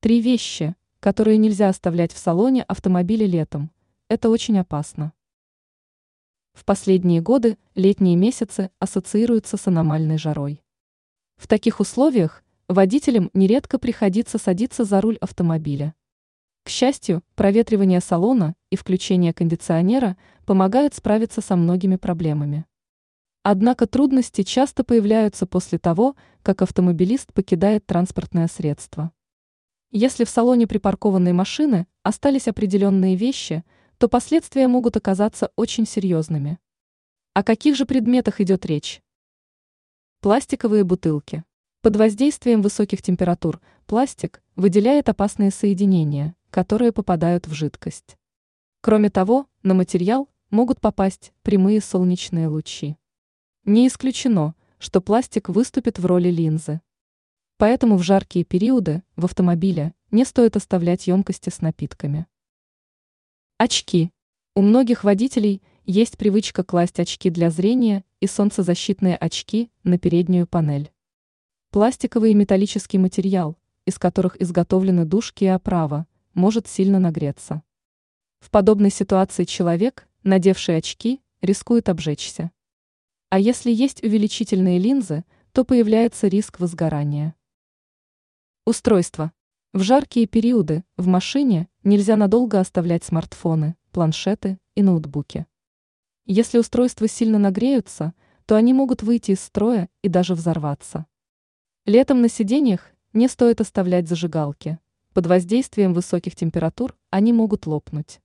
Три вещи, которые нельзя оставлять в салоне автомобиля летом. Это очень опасно. В последние годы летние месяцы ассоциируются с аномальной жарой. В таких условиях водителям нередко приходится садиться за руль автомобиля. К счастью, проветривание салона и включение кондиционера помогают справиться со многими проблемами. Однако трудности часто появляются после того, как автомобилист покидает транспортное средство. Если в салоне припаркованной машины остались определенные вещи, то последствия могут оказаться очень серьезными. О каких же предметах идет речь? Пластиковые бутылки. Под воздействием высоких температур пластик выделяет опасные соединения, которые попадают в жидкость. Кроме того, на материал могут попасть прямые солнечные лучи. Не исключено, что пластик выступит в роли линзы. Поэтому в жаркие периоды в автомобиле не стоит оставлять емкости с напитками. Очки. У многих водителей есть привычка класть очки для зрения и солнцезащитные очки на переднюю панель. Пластиковый и металлический материал, из которых изготовлены дужки и оправа, может сильно нагреться. В подобной ситуации человек, надевший очки, рискует обжечься. А если есть увеличительные линзы, то появляется риск возгорания. Устройство. В жаркие периоды в машине нельзя надолго оставлять смартфоны, планшеты и ноутбуки. Если устройства сильно нагреются, то они могут выйти из строя и даже взорваться. Летом на сиденьях не стоит оставлять зажигалки. Под воздействием высоких температур они могут лопнуть.